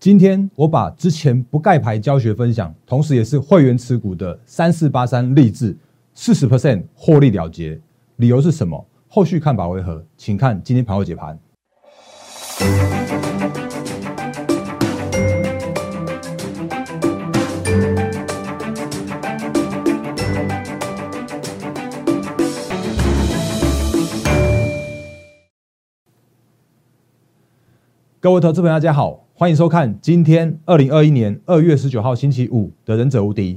今天我把之前不盖牌教学分享，同时也是会员持股的三四八三励志四十 percent 获利了结，理由是什么？后续看法为何？请看今天盘后解盘。各位投资朋友，大家好，欢迎收看今天二零二一年二月十九号星期五的《忍者无敌》，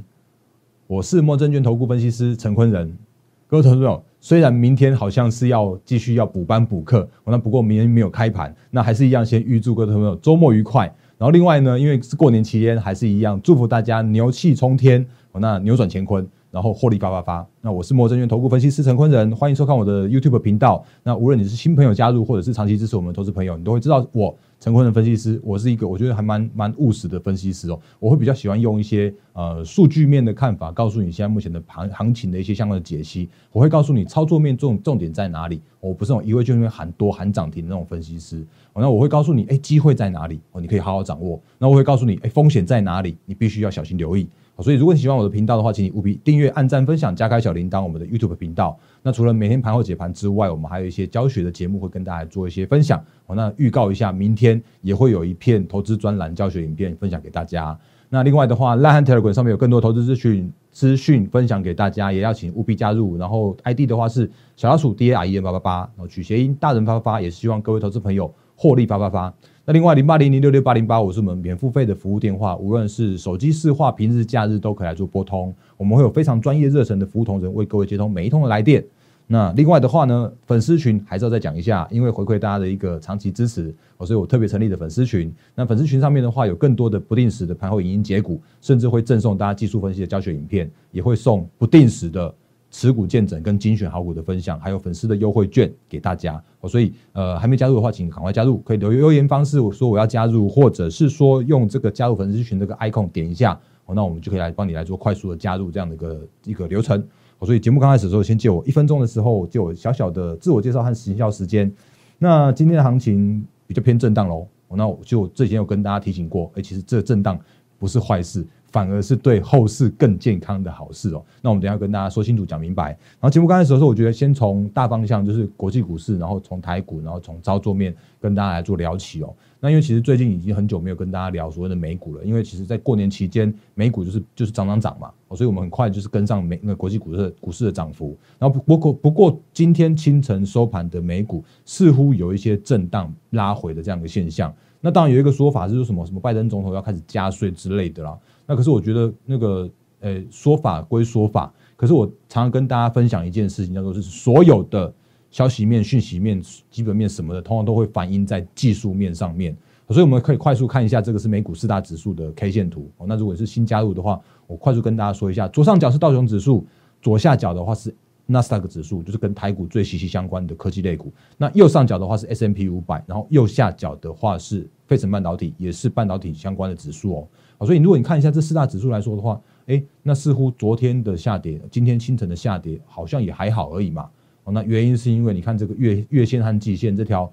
我是莫证券投顾分析师陈坤仁。各位投资朋友，虽然明天好像是要继续要补班补课，那不过明天没有开盘，那还是一样先预祝各位投资朋友周末愉快。然后另外呢，因为是过年期间，还是一样祝福大家牛气冲天，那扭转乾坤。然后获利发发发。那我是摩证券投顾分析师陈坤仁，欢迎收看我的 YouTube 频道。那无论你是新朋友加入，或者是长期支持我们投资朋友，你都会知道我陈坤仁分析师，我是一个我觉得还蛮蛮务实的分析师哦。我会比较喜欢用一些呃数据面的看法，告诉你现在目前的行行情的一些相关的解析。我会告诉你操作面重重点在哪里。我不是那种一味就因为喊多喊涨停的那种分析师。那我会告诉你，哎，机会在哪里？哦，你可以好好掌握。那我会告诉你，哎，风险在哪里？你必须要小心留意。所以，如果你喜欢我的频道的话，请你务必订阅、按赞、分享、加开小铃铛。我们的 YouTube 频道。那除了每天盘后解盘之外，我们还有一些教学的节目会跟大家做一些分享。哦，那预告一下，明天也会有一片投资专栏教学影片分享给大家。那另外的话，Line Telegram 上面有更多投资资讯资讯分享给大家，也要请务必加入。然后 ID 的话是小老鼠 D A R E N 八八八，然后取谐音大人发发发，也是希望各位投资朋友获利发发发。那另外零八零零六六八零八五是我们免付费的服务电话，无论是手机市话、平日假日都可以来做拨通，我们会有非常专业热忱的服务同仁为各位接通每一通的来电。那另外的话呢，粉丝群还是要再讲一下，因为回馈大家的一个长期支持，所以我特别成立的粉丝群。那粉丝群上面的话，有更多的不定时的盘后影音解股，甚至会赠送大家技术分析的教学影片，也会送不定时的。持股见证跟精选好股的分享，还有粉丝的优惠券给大家哦，所以呃还没加入的话，请赶快加入，可以留留言方式我说我要加入，或者是说用这个加入粉丝群这个 icon 点一下哦，那我们就可以来帮你来做快速的加入这样的一个一个流程哦。所以节目刚开始的时候，先借我一分钟的时候，借我小小的自我介绍和行销时间。那今天的行情比较偏震荡喽，那我就之前有跟大家提醒过，哎，其实这震荡不是坏事。反而是对后市更健康的好事哦。那我们等下跟大家说清楚、讲明白。然后节目刚开始的时候，我觉得先从大方向，就是国际股市，然后从台股，然后从操作面跟大家来做聊起哦。那因为其实最近已经很久没有跟大家聊所谓的美股了，因为其实在过年期间，美股就是就是涨涨涨嘛，所以我们很快就是跟上美那国际股市股市的涨幅。然后不过不过今天清晨收盘的美股似乎有一些震荡拉回的这样的现象。那当然有一个说法是说什么什么拜登总统要开始加税之类的啦。那可是我觉得那个呃说法归说法，可是我常常跟大家分享一件事情，叫做是所有的消息面、讯息面、基本面什么的，通常都会反映在技术面上面。所以我们可以快速看一下，这个是美股四大指数的 K 线图。哦，那如果是新加入的话，我快速跟大家说一下，左上角是道琼指数，左下角的话是纳斯达克指数，就是跟台股最息息相关的科技类股。那右上角的话是 S M P 五百，然后右下角的话是费城半导体，也是半导体相关的指数哦。所以，如果你看一下这四大指数来说的话，哎，那似乎昨天的下跌，今天清晨的下跌好像也还好而已嘛。哦，那原因是因为你看这个月月线和季线这条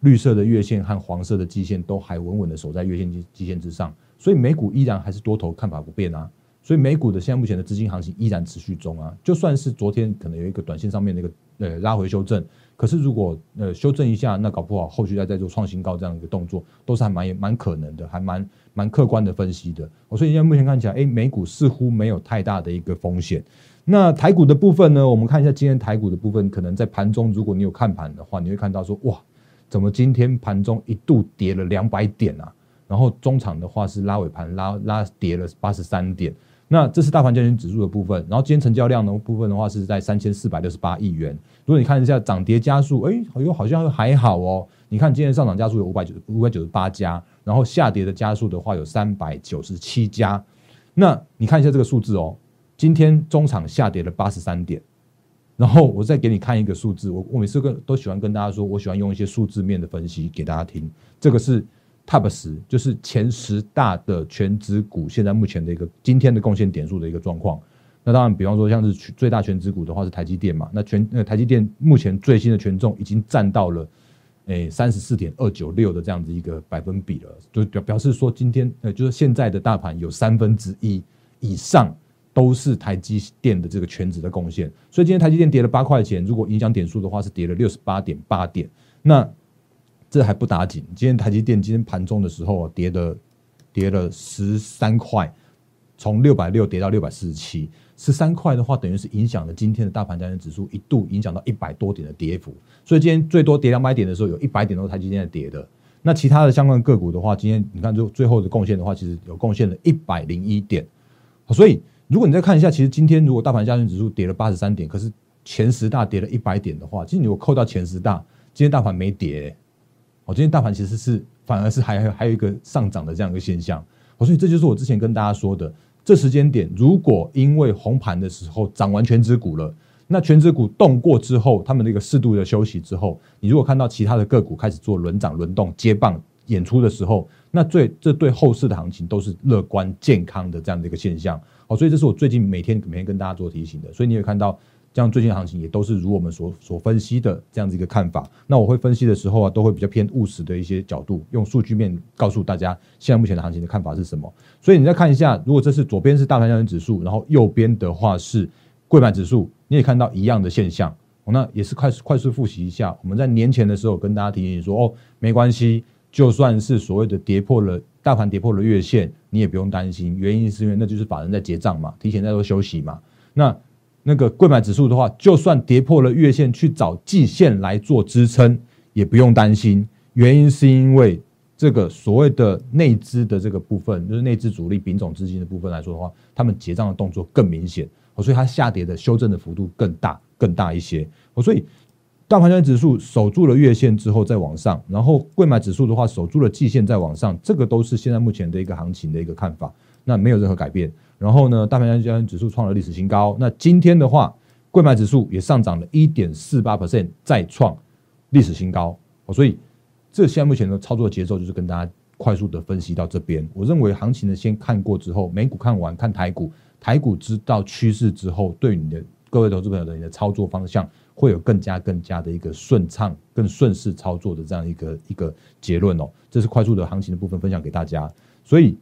绿色的月线和黄色的季线都还稳稳的守在月线季季线之上，所以美股依然还是多头看法不变啊。所以美股的现在目前的资金行情依然持续中啊，就算是昨天可能有一个短线上面的一个呃拉回修正。可是，如果呃修正一下，那搞不好后续再再做创新高这样一个动作，都是还蛮蛮可能的，还蛮蛮客观的分析的。我所以现在目前看起来，哎，美股似乎没有太大的一个风险。那台股的部分呢？我们看一下今天台股的部分，可能在盘中，如果你有看盘的话，你会看到说，哇，怎么今天盘中一度跌了两百点啊？然后中场的话是拉尾盘拉拉跌了八十三点。那这是大盘交易指数的部分，然后今天成交量的部分的话是在三千四百六十八亿元。如果你看一下涨跌加速，哎，哎呦，好像还好哦。你看今天上涨加速有五百九五百九十八家，然后下跌的加速的话有三百九十七家。那你看一下这个数字哦，今天中场下跌了八十三点。然后我再给你看一个数字，我我每次跟都喜欢跟大家说，我喜欢用一些数字面的分析给大家听。这个是。Top 十就是前十大的全指股，现在目前的一个今天的贡献点数的一个状况。那当然，比方说像是最大全指股的话是台积电嘛，那全呃台积电目前最新的权重已经占到了诶三十四点二九六的这样子一个百分比了，就表表示说今天呃就是现在的大盘有三分之一以上都是台积电的这个全值的贡献，所以今天台积电跌了八块钱，如果影响点数的话是跌了六十八点八点，那这还不打紧，今天台积电今天盘中的时候跌的跌了十三块，从六百六跌到六百四十七。十三块的话，等于是影响了今天的大盘交易指数一度影响到一百多点的跌幅，所以今天最多跌两百点的时候，有一百点都是台积电跌的。那其他的相关个股的话，今天你看最最后的贡献的话，其实有贡献了一百零一点。所以如果你再看一下，其实今天如果大盘交易指数跌了八十三点，可是前十大跌了一百点的话，其实你如果扣到前十大，今天大盘没跌，哦，今天大盘其实是反而是还还有一个上涨的这样一个现象。所以这就是我之前跟大家说的。这时间点，如果因为红盘的时候涨完全指股了，那全指股动过之后，他们的一个适度的休息之后，你如果看到其他的个股开始做轮涨轮动接棒演出的时候，那最这对后市的行情都是乐观健康的这样的一个现象。好，所以这是我最近每天每天跟大家做提醒的。所以你有看到。像最近行情也都是如我们所所分析的这样子一个看法。那我会分析的时候啊，都会比较偏务实的一些角度，用数据面告诉大家现在目前的行情的看法是什么。所以你再看一下，如果这是左边是大盘交易指数，然后右边的话是贵板指数，你也看到一样的现象。那也是快速快速复习一下，我们在年前的时候跟大家提醒说，哦，没关系，就算是所谓的跌破了大盘跌破了月线，你也不用担心，原因是因为那就是法人在结账嘛，提前在做休息嘛。那那个贵买指数的话，就算跌破了月线，去找季线来做支撑，也不用担心。原因是因为这个所谓的内资的这个部分，就是内资主力丙种资金的部分来说的话，他们结账的动作更明显，所以它下跌的修正的幅度更大更大一些。所以大盘指数守住了月线之后再往上，然后贵买指数的话守住了季线再往上，这个都是现在目前的一个行情的一个看法，那没有任何改变。然后呢，大盘交易指数创了历史新高。那今天的话，贵买指数也上涨了一点四八 percent，再创历史新高。所以，这现在目前的操作节奏就是跟大家快速的分析到这边。我认为行情呢，先看过之后，美股看完，看台股，台股知道趋势之后，对你的各位投资朋友的你的操作方向会有更加更加的一个顺畅、更顺势操作的这样一个一个结论哦。这是快速的行情的部分分享给大家。所以。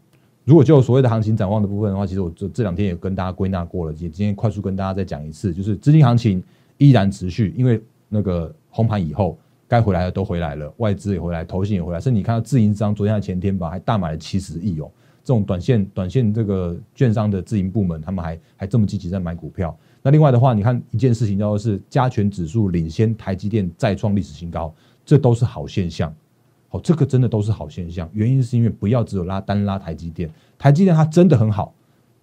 如果就所谓的行情展望的部分的话，其实我这这两天也跟大家归纳过了，也今天快速跟大家再讲一次，就是资金行情依然持续，因为那个红盘以后该回来的都回来了，外资也回来，投信也回来，甚至你看到自营商昨天、前天吧，还大买了七十亿哦，这种短线短线这个券商的自营部门，他们还还这么积极在买股票。那另外的话，你看一件事情叫做是加权指数领先台积电再创历史新高，这都是好现象。哦，这个真的都是好现象。原因是因为不要只有拉单拉台积电，台积电它真的很好，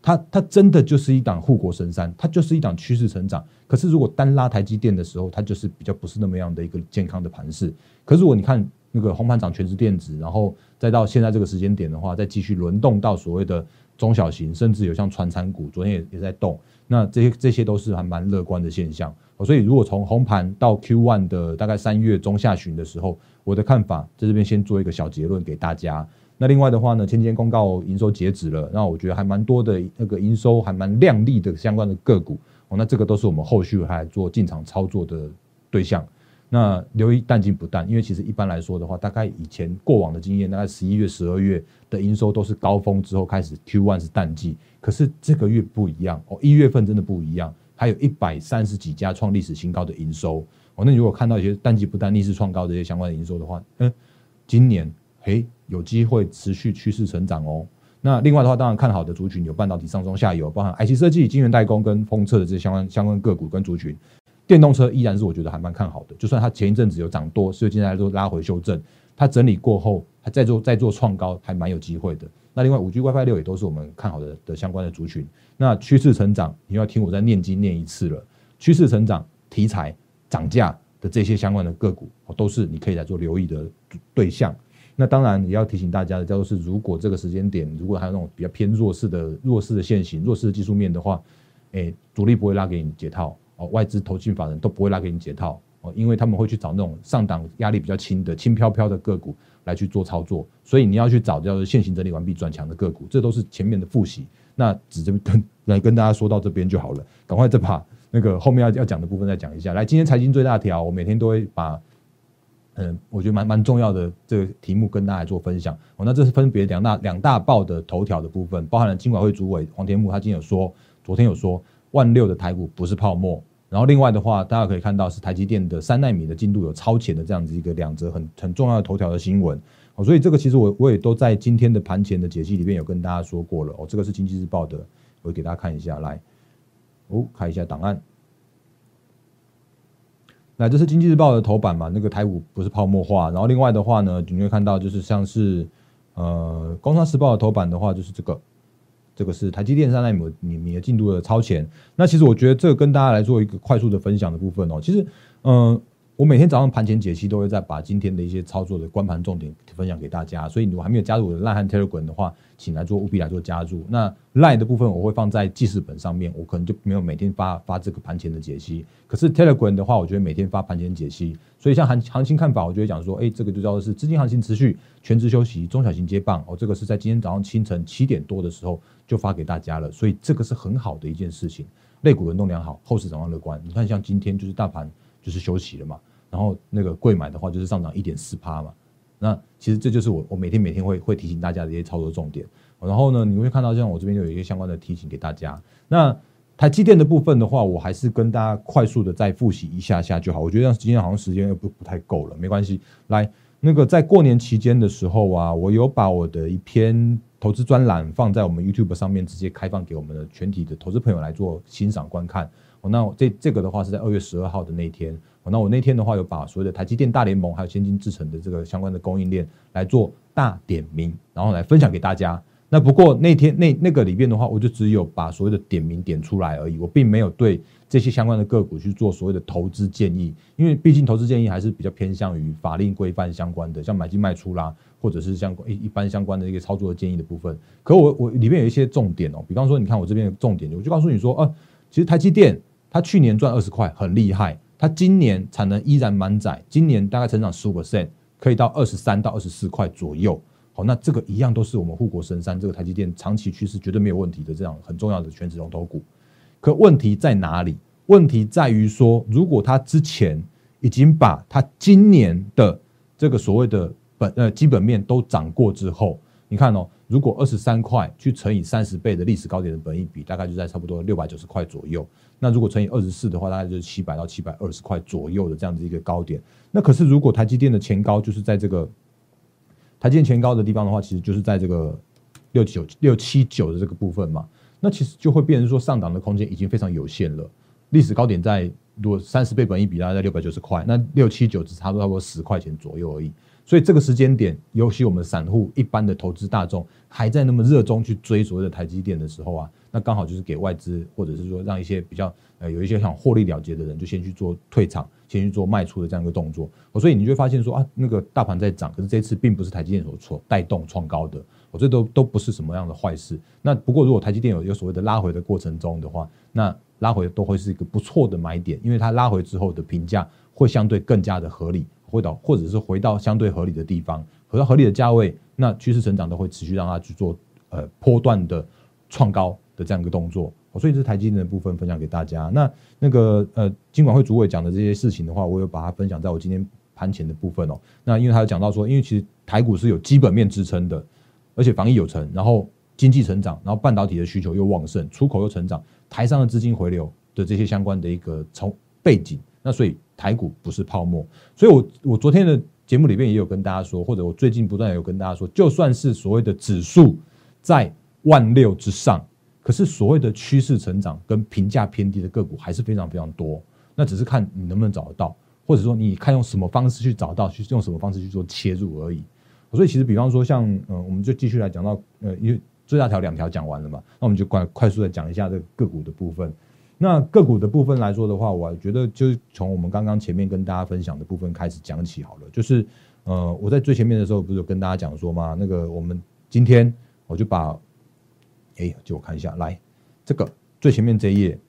它它真的就是一档护国神山，它就是一档趋势成长。可是如果单拉台积电的时候，它就是比较不是那么样的一个健康的盘势。可是如果你看那个红盘涨全是电子，然后再到现在这个时间点的话，再继续轮动到所谓的中小型，甚至有像传产股，昨天也也在动。那这些这些都是还蛮乐观的现象。所以如果从红盘到 Q one 的大概三月中下旬的时候。我的看法在这边先做一个小结论给大家。那另外的话呢，前几天公告营收截止了，那我觉得还蛮多的那个营收还蛮亮丽的相关的个股哦，那这个都是我们后续还做进场操作的对象。那留意淡季不淡，因为其实一般来说的话，大概以前过往的经验，大概十一月、十二月的营收都是高峰之后开始 Q one 是淡季，可是这个月不一样哦，一月份真的不一样，还有一百三十几家创历史新高的营收。那如果看到一些淡季不淡、逆势创高这些相关的营收的话，嗯，今年嘿有机会持续趋势成长哦。那另外的话，当然看好的族群有半导体上中下游，包含 IC 设计、晶圆代工跟封测的这些相关相关个股跟族群。电动车依然是我觉得还蛮看好的，就算它前一阵子有涨多，所以现在都拉回修正，它整理过后还在做在做创高，还蛮有机会的。那另外五 G WiFi 六也都是我们看好的的相关的族群。那趋势成长，你要听我再念经念一次了，趋势成长题材。涨价的这些相关的个股，都是你可以来做留意的对象。那当然也要提醒大家的，叫做是，如果这个时间点，如果还有那种比较偏弱势的弱势的线型、弱势的技术面的话，哎，主力不会拉给你解套哦，外资投进法人都不会拉给你解套哦，因为他们会去找那种上档压力比较轻的、轻飘飘的个股来去做操作。所以你要去找叫做现行整理完毕转强的个股，这都是前面的复习。那只这跟来跟大家说到这边就好了，赶快再把。那个后面要要讲的部分再讲一下。来，今天财经最大条，我每天都会把嗯，我觉得蛮蛮重要的这个题目跟大家做分享。哦，那这是分别两大两大报的头条的部分，包含了金管会主委黄天木，他今天有说，昨天有说万六的台股不是泡沫。然后另外的话，大家可以看到是台积电的三纳米的进度有超前的这样子一个两则很很重要的头条的新闻。哦，所以这个其实我我也都在今天的盘前的解析里面有跟大家说过了。哦，这个是经济日报的，我给大家看一下，来，哦，看一下档案。那这是经济日报的头版嘛？那个台股不是泡沫化。然后另外的话呢，你会看到就是像是呃，工商时报的头版的话，就是这个，这个是台积电三纳米你你的进度的超前。那其实我觉得这个跟大家来做一个快速的分享的部分哦，其实嗯。我每天早上盘前解析都会再把今天的一些操作的关盘重点分享给大家，所以如果还没有加入我的赖汉 Telegram 的话，请来做务必来做加入。那赖的部分我会放在记事本上面，我可能就没有每天发发这个盘前的解析。可是 Telegram 的话，我觉得每天发盘前解析。所以像行行情看法，我就会讲说，哎，这个就叫做是资金行情持续全职休息，中小型接棒。哦，这个是在今天早上清晨七点多的时候就发给大家了，所以这个是很好的一件事情。类股轮动良好，后市展望乐观。你看，像今天就是大盘就是休息了嘛。然后那个贵买的话就是上涨一点四趴嘛，那其实这就是我我每天每天会会提醒大家的一些操作重点。然后呢，你会看到像我这边就有一些相关的提醒给大家。那台积电的部分的话，我还是跟大家快速的再复习一下下就好。我觉得今天好像时间又不不太够了，没关系。来，那个在过年期间的时候啊，我有把我的一篇投资专栏放在我们 YouTube 上面，直接开放给我们的全体的投资朋友来做欣赏观看。那这这个的话是在二月十二号的那一天。那我那天的话有把所有的台积电大联盟还有先进制程的这个相关的供应链来做大点名，然后来分享给大家。那不过那天那那个里面的话，我就只有把所谓的点名点出来而已，我并没有对这些相关的个股去做所谓的投资建议，因为毕竟投资建议还是比较偏向于法令规范相关的，像买进卖出啦，或者是相关一一般相关的一个操作的建议的部分。可我我里面有一些重点哦，比方说你看我这边的重点，我就告诉你说，呃，其实台积电它去年赚二十块，很厉害。它今年产能依然满载，今年大概成长十五 percent，可以到二十三到二十四块左右。好，那这个一样都是我们护国神山，这个台积电长期趋势绝对没有问题的这样很重要的全职龙头股。可问题在哪里？问题在于说，如果它之前已经把它今年的这个所谓的本呃基本面都涨过之后，你看哦，如果二十三块去乘以三十倍的历史高点的本益比，大概就在差不多六百九十块左右。那如果乘以二十四的话，大概就是七百到七百二十块左右的这样子一个高点。那可是如果台积电的前高就是在这个台积电前高的地方的话，其实就是在这个六九六七九的这个部分嘛。那其实就会变成说上档的空间已经非常有限了。历史高点在如果三十倍本一比，大概在六百九十块，那六七九只差不多差不多十块钱左右而已。所以这个时间点，尤其我们散户一般的投资大众还在那么热衷去追所谓的台积电的时候啊。那刚好就是给外资，或者是说让一些比较呃有一些想获利了结的人，就先去做退场，先去做卖出的这样一个动作。所以你就会发现说啊，那个大盘在涨，可是这次并不是台积电所错带动创高的，我这都都不是什么样的坏事。那不过如果台积电有有所谓的拉回的过程中的话，那拉回都会是一个不错的买点，因为它拉回之后的评价会相对更加的合理，回到或者是回到相对合理的地方，回到合理的价位，那趋势成长都会持续让它去做呃波段的创高。的这样一个动作，所以这是台积电的部分分享给大家。那那个呃，金管会主委讲的这些事情的话，我有把它分享在我今天盘前的部分哦。那因为他有讲到说，因为其实台股是有基本面支撑的，而且防疫有成，然后经济成长，然后半导体的需求又旺盛，出口又成长，台商的资金回流的这些相关的一个从背景，那所以台股不是泡沫。所以我我昨天的节目里面也有跟大家说，或者我最近不断有跟大家说，就算是所谓的指数在万六之上。可是所谓的趋势成长跟评价偏低的个股还是非常非常多，那只是看你能不能找得到，或者说你看用什么方式去找到，去用什么方式去做切入而已。所以其实比方说像呃，我们就继续来讲到呃，因为最大条两条讲完了嘛，那我们就快快速的讲一下这个个股的部分。那个股的部分来说的话，我觉得就从我们刚刚前面跟大家分享的部分开始讲起好了。就是呃，我在最前面的时候不是有跟大家讲说吗？那个我们今天我就把。哎，就我看一下，来这个最前面这一页，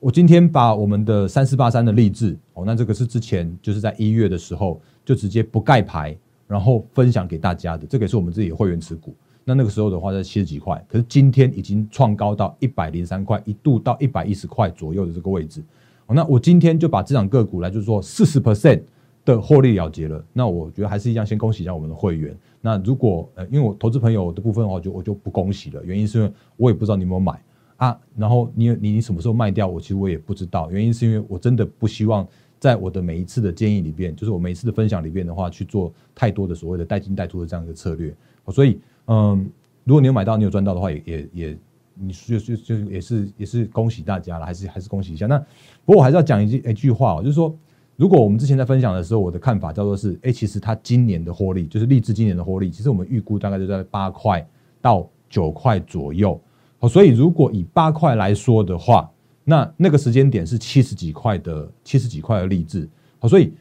我今天把我们的三四八三的励志哦，那这个是之前就是在一月的时候就直接不盖牌，然后分享给大家的，这个也是我们自己会员持股。那那个时候的话在七十几块，可是今天已经创高到一百零三块，一度到一百一十块左右的这个位置。那我今天就把这档个股来就是说四十 percent 的获利了结了，那我觉得还是一样，先恭喜一下我们的会员。那如果呃，因为我投资朋友的部分的话，就我就不恭喜了，原因是因为我也不知道你有没有买啊，然后你你你什么时候卖掉，我其实我也不知道，原因是因为我真的不希望在我的每一次的建议里边，就是我每一次的分享里边的话，去做太多的所谓的带进带出的这样一个策略。所以嗯，如果你有买到，你有赚到的话，也也也，你就就就也是也是恭喜大家了，还是还是恭喜一下。那不过我还是要讲一句一句话哦，就是说。如果我们之前在分享的时候，我的看法叫做是，哎，其实它今年的获利，就是立志今年的获利，其实我们预估大概就在八块到九块左右。好，所以如果以八块来说的话，那那个时间点是七十几块的七十几块的励志，好，所以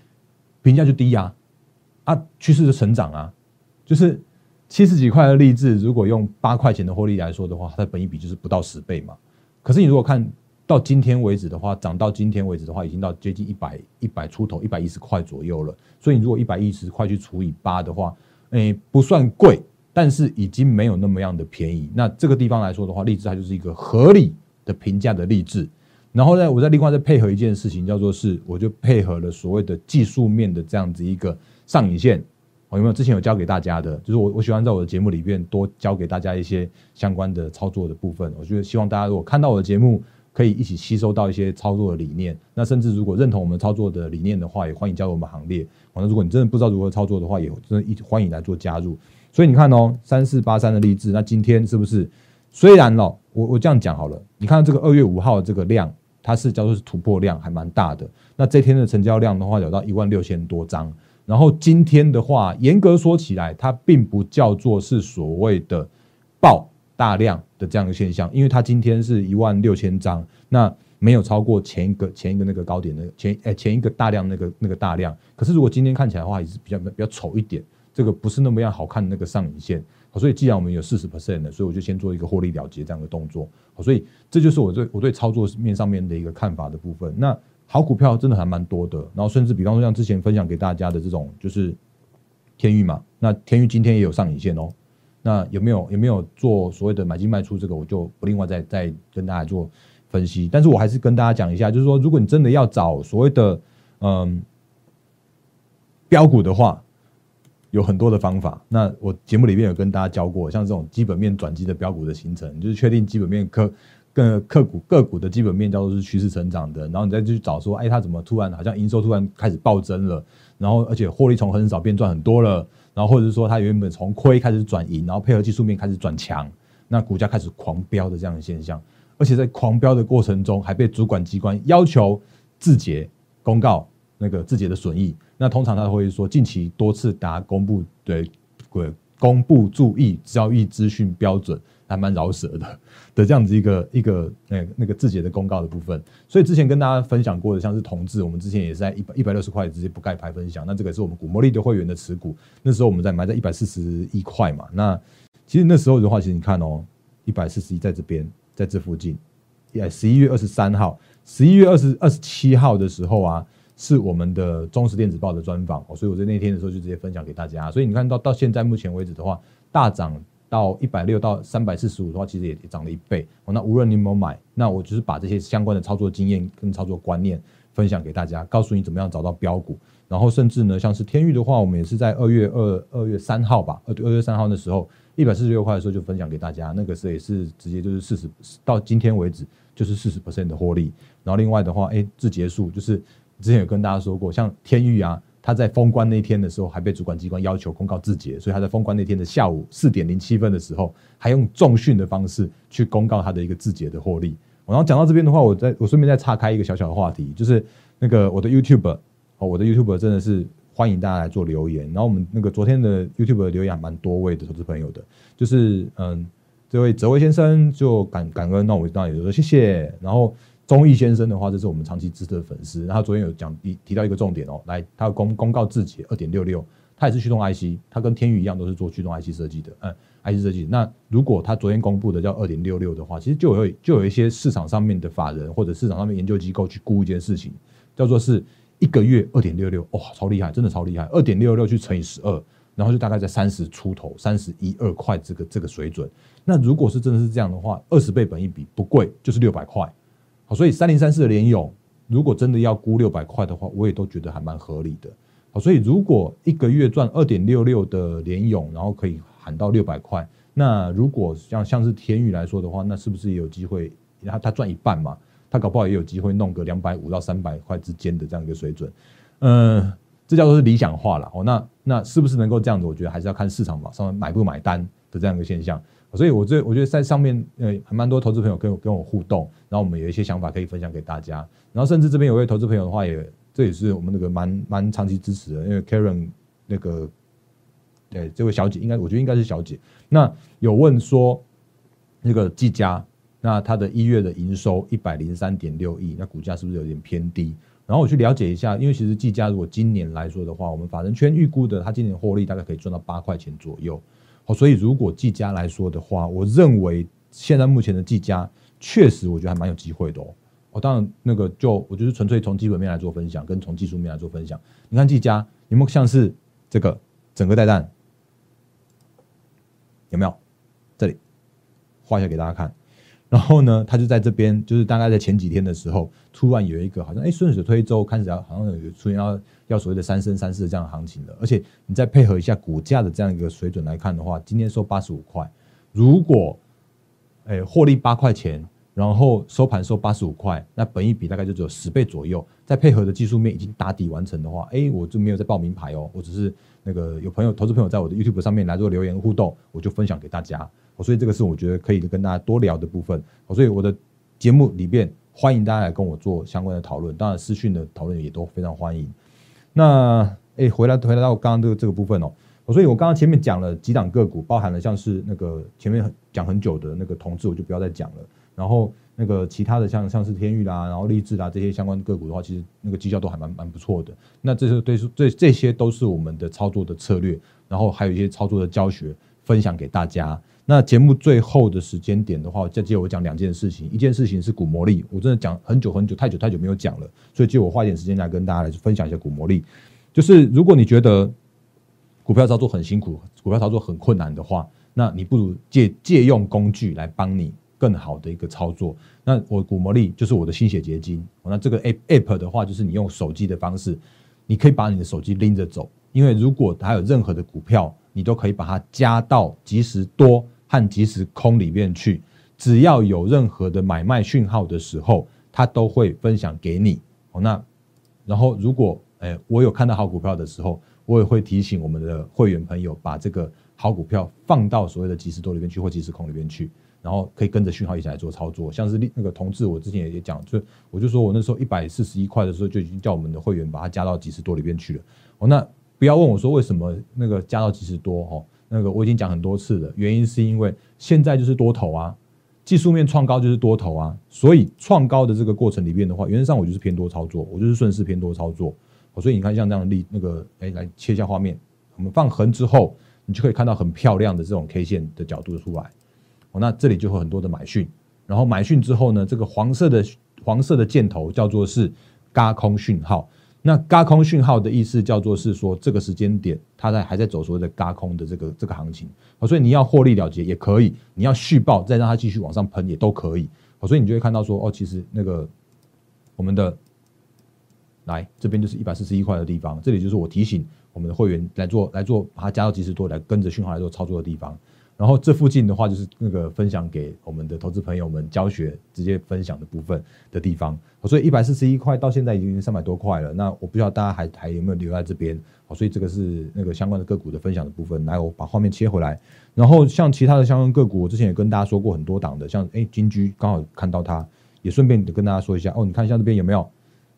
评价就低呀，啊，趋势的成长啊，就是七十几块的励志，如果用八块钱的获利来说的话，它的本益比就是不到十倍嘛。可是你如果看。到今天为止的话，涨到今天为止的话，已经到接近一百一百出头，一百一十块左右了。所以你如果一百一十块去除以八的话，诶，不算贵，但是已经没有那么样的便宜。那这个地方来说的话，励志它就是一个合理的评价的励志。然后呢，我再另外再配合一件事情，叫做是，我就配合了所谓的技术面的这样子一个上影线。有没有之前有教给大家的？就是我我喜欢在我的节目里面多教给大家一些相关的操作的部分。我觉得希望大家如果看到我的节目。可以一起吸收到一些操作的理念，那甚至如果认同我们操作的理念的话，也欢迎加入我们行列。那如果你真的不知道如何操作的话，也真的一欢迎来做加入。所以你看哦，三四八三的励志，那今天是不是？虽然哦，我我这样讲好了，你看这个二月五号的这个量，它是叫做是突破量，还蛮大的。那这天的成交量的话，有到一万六千多张。然后今天的话，严格说起来，它并不叫做是所谓的爆。大量的这样一个现象，因为它今天是一万六千张，那没有超过前一个前一个那个高点的前哎前一个大量那个那个大量。可是如果今天看起来的话，也是比较比较丑一点，这个不是那么样好看的那个上影线。所以既然我们有四十 percent 的，所以我就先做一个获利了结这样的动作。所以这就是我对我对操作面上面的一个看法的部分。那好股票真的还蛮多的，然后甚至比方说像之前分享给大家的这种就是天域嘛，那天域今天也有上影线哦。那有没有有没有做所谓的买进卖出这个，我就不另外再再跟大家做分析。但是我还是跟大家讲一下，就是说，如果你真的要找所谓的嗯标股的话，有很多的方法。那我节目里面有跟大家教过，像这种基本面转机的标股的形成，就是确定基本面科个个股个股的基本面叫做是趋势成长的，然后你再去找说，哎，它怎么突然好像营收突然开始暴增了，然后而且获利从很少变赚很多了。然后或者是说，它原本从亏开始转盈，然后配合技术面开始转强，那股价开始狂飙的这样的现象，而且在狂飙的过程中，还被主管机关要求自结公告那个自结的损益。那通常他会说，近期多次达公布对对公布注意交易资讯标准。还蛮饶舌的 的这样子一个一个那那个字节的公告的部分，所以之前跟大家分享过的，像是同志，我们之前也是在一百一百六十块直接不盖牌分享。那这个是我们股摩利的会员的持股，那时候我们在买在一百四十一块嘛。那其实那时候的话，其实你看哦，一百四十一在这边，在这附近。也，十一月二十三号，十一月二十二十七号的时候啊，是我们的中实电子报的专访，所以我在那天的时候就直接分享给大家。所以你看到到现在目前为止的话，大涨。到一百六到三百四十五的话，其实也涨了一倍。那无论你有没有买，那我就是把这些相关的操作经验跟操作观念分享给大家，告诉你怎么样找到标股。然后甚至呢，像是天域的话，我们也是在二月二二月三号吧，二二月三号的时候，一百四十六块的时候就分享给大家，那个时候也是直接就是四十到今天为止就是四十 percent 的获利。然后另外的话，哎，至结束就是之前有跟大家说过，像天域啊。他在封关那天的时候，还被主管机关要求公告自结，所以他在封关那天的下午四点零七分的时候，还用重训的方式去公告他的一个自结的获利。然后讲到这边的话，我再我顺便再岔开一个小小的话题，就是那个我的 YouTube 哦，我的 YouTube 真的是欢迎大家来做留言。然后我们那个昨天的 YouTube 留言蛮多位的投资朋友的，就是嗯，这位泽威先生就感感恩，那我当然也说谢谢。然后。钟毅先生的话，这是我们长期支持的粉丝。然后昨天有讲提提到一个重点哦，来，他公公告自己二点六六，他也是驱动 IC，他跟天宇一样都是做驱动 IC 设计的，嗯，IC 设计。那如果他昨天公布的叫二点六六的话，其实就有就有一些市场上面的法人或者市场上面研究机构去估一件事情，叫做是一个月二点六六，哇，超厉害，真的超厉害，二点六六去乘以十二，然后就大概在三十出头，三十一二块这个这个水准。那如果是真的是这样的话，二十倍本一比不贵，就是六百块。好，所以三零三四的联勇，如果真的要估六百块的话，我也都觉得还蛮合理的。好，所以如果一个月赚二点六六的联勇，然后可以喊到六百块，那如果像像是天宇来说的话，那是不是也有机会？他他赚一半嘛，他搞不好也有机会弄个两百五到三百块之间的这样一个水准。嗯，这叫做是理想化了。哦，那那是不是能够这样子？我觉得还是要看市场嘛，上面买不买单的这样一个现象。所以，我这我觉得在上面，呃，还蛮多投资朋友跟我跟我互动，然后我们有一些想法可以分享给大家。然后，甚至这边有位投资朋友的话，也这也是我们那个蛮蛮长期支持的，因为 Karen 那个，对这位小姐，应该我觉得应该是小姐。那有问说，那个技嘉，那它的一月的营收一百零三点六亿，那股价是不是有点偏低？然后我去了解一下，因为其实技嘉如果今年来说的话，我们法人圈预估的，它今年获利大概可以赚到八块钱左右。好，所以如果技嘉来说的话，我认为现在目前的技嘉确实我觉得还蛮有机会的哦。我，当然那个就我就是纯粹从基本面来做分享，跟从技术面来做分享。你看技嘉有没有像是这个整个带弹？有没有？这里画一下给大家看。然后呢，他就在这边，就是大概在前几天的时候，突然有一个好像哎顺水推舟，开始要好像有出现要要所谓的三升三四这样的行情了。而且你再配合一下股价的这样一个水准来看的话，今天收八十五块，如果哎获利八块钱。然后收盘收八十五块，那本一比大概就只有十倍左右。再配合的技术面已经打底完成的话，哎，我就没有在报名牌哦，我只是那个有朋友投资朋友在我的 YouTube 上面来做留言互动，我就分享给大家。所以这个是我觉得可以跟大家多聊的部分。所以我的节目里面欢迎大家来跟我做相关的讨论，当然私讯的讨论也都非常欢迎。那哎，回来回来到刚刚这个这个部分哦，所以我刚刚前面讲了几档个股，包含了像是那个前面讲很久的那个同志，我就不要再讲了。然后那个其他的像像是天域啦，然后励志啦这些相关个股的话，其实那个绩效都还蛮蛮不错的。那这是对这这些都是我们的操作的策略，然后还有一些操作的教学分享给大家。那节目最后的时间点的话，再借我讲两件事情。一件事情是股魔力，我真的讲很久很久，太久太久没有讲了，所以借我花一点时间来跟大家来分享一下股魔力。就是如果你觉得股票操作很辛苦，股票操作很困难的话，那你不如借借用工具来帮你。更好的一个操作，那我股魔力就是我的心血结晶。那这个 app app 的话，就是你用手机的方式，你可以把你的手机拎着走。因为如果它有任何的股票，你都可以把它加到即时多和即时空里面去。只要有任何的买卖讯号的时候，它都会分享给你。哦，那然后如果诶我有看到好股票的时候，我也会提醒我们的会员朋友把这个好股票放到所谓的即时多里面去或即时空里面去。然后可以跟着讯号一起来做操作，像是那个同志，我之前也也讲，就我就说我那时候一百四十一块的时候就已经叫我们的会员把它加到几十多里边去了。哦，那不要问我说为什么那个加到几十多哦，那个我已经讲很多次了，原因是因为现在就是多头啊，技术面创高就是多头啊，所以创高的这个过程里面的话，原则上我就是偏多操作，我就是顺势偏多操作。哦所以你看像这样的例那个，哎，来切一下画面，我们放横之后，你就可以看到很漂亮的这种 K 线的角度出来。哦，那这里就会很多的买讯，然后买讯之后呢，这个黄色的黄色的箭头叫做是嘎空讯号。那嘎空讯号的意思叫做是说这个时间点它在还在走所谓的嘎空的这个这个行情。哦，所以你要获利了结也可以，你要续报再让它继续往上喷也都可以。哦，所以你就会看到说哦，其实那个我们的来这边就是一百四十一块的地方，这里就是我提醒我们的会员来做来做把它加到及时多来跟着讯号来做操作的地方。然后这附近的话，就是那个分享给我们的投资朋友们教学直接分享的部分的地方。所以一百四十一块到现在已经三百多块了。那我不知道大家还还有没有留在这边？好，所以这个是那个相关的个股的分享的部分。来，我把画面切回来。然后像其他的相关个股，我之前也跟大家说过很多档的，像哎金居刚好看到它，也顺便跟大家说一下哦。你看一下这边有没有，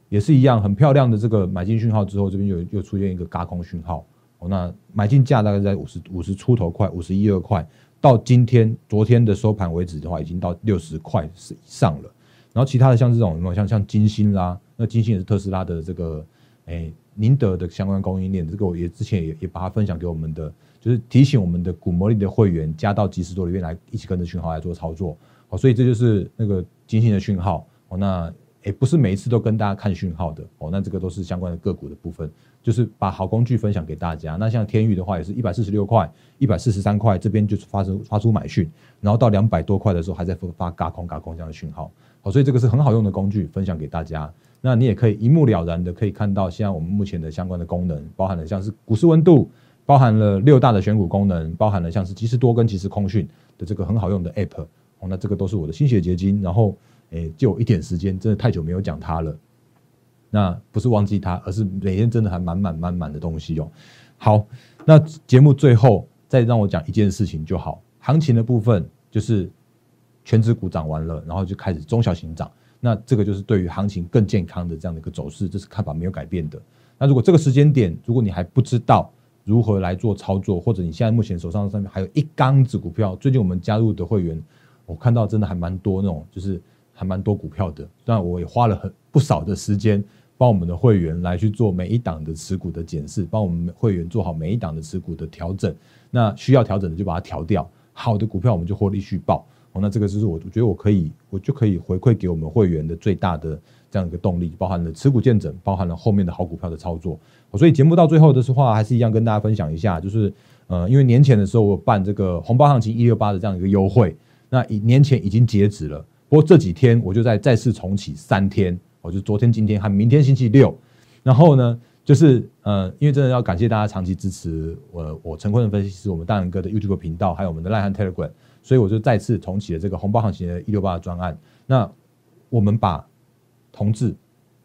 也是一样很漂亮的这个买进讯号之后，这边又又出现一个嘎空讯号。那买进价大概在五十五十出头块，五十一二块，到今天昨天的收盘为止的话，已经到六十块是以上了。然后其他的像这种什么像像金星啦，那金星也是特斯拉的这个诶宁德的相关供应链，这个我也之前也也把它分享给我们的，就是提醒我们的股魔力的会员加到即时多里面来，一起跟着讯号来做操作。好，所以这就是那个金星的讯号。哦，那诶，不是每一次都跟大家看讯号的哦。那这个都是相关的个股的部分，就是把好工具分享给大家。那像天宇的话，也是一百四十六块、一百四十三块，这边就是发生发出买讯，然后到两百多块的时候，还在发发嘎空嘎空这样的讯号。好，所以这个是很好用的工具，分享给大家。那你也可以一目了然的可以看到，现在我们目前的相关的功能，包含了像是股市温度，包含了六大的选股功能，包含了像是即时多跟即时空讯的这个很好用的 App。哦，那这个都是我的心血结晶。然后，诶，就一点时间，真的太久没有讲它了。那不是忘记它，而是每天真的还满满满满的东西哦。好，那节目最后再让我讲一件事情就好。行情的部分就是全指股涨完了，然后就开始中小型涨。那这个就是对于行情更健康的这样的一个走势，这是看法没有改变的。那如果这个时间点，如果你还不知道如何来做操作，或者你现在目前手上上面还有一缸子股票，最近我们加入的会员，我看到真的还蛮多那种，就是还蛮多股票的。但我也花了很不少的时间，帮我们的会员来去做每一档的持股的检视，帮我们会员做好每一档的持股的调整。那需要调整的就把它调掉，好的股票我们就获利续报。那这个就是我，我觉得我可以，我就可以回馈给我们会员的最大的这样一个动力，包含了持股见证，包含了后面的好股票的操作。所以节目到最后的话，还是一样跟大家分享一下，就是呃，因为年前的时候我办这个红包行情一六八的这样一个优惠，那年前已经截止了，不过这几天我就在再次重启三天，我就昨天、今天还明天星期六，然后呢，就是呃，因为真的要感谢大家长期支持我，我陈坤的分析师，我们大仁哥的 YouTube 频道，还有我们的赖汉 Telegram。所以我就再次重启了这个红包行情的一六八的专案。那我们把同志，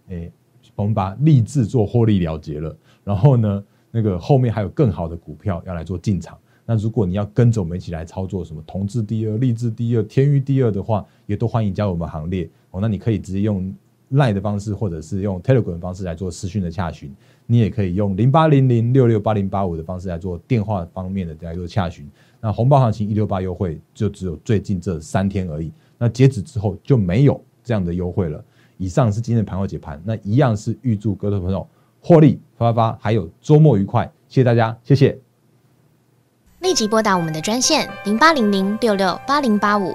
诶，我们把立志做获利了结了。然后呢，那个后面还有更好的股票要来做进场。那如果你要跟着我们一起来操作什么同志第二、立志第二、天域第二的话，也都欢迎加入我们行列哦。那你可以直接用 Line 的方式，或者是用 Telegram 的方式来做私讯的洽询。你也可以用零八零零六六八零八五的方式来做电话方面的来做洽询。那红包行情一六八优惠就只有最近这三天而已，那截止之后就没有这样的优惠了。以上是今天的盘后解盘，那一样是预祝各位朋友获利发发发，还有周末愉快，谢谢大家，谢谢。立即拨打我们的专线零八零零六六八零八五。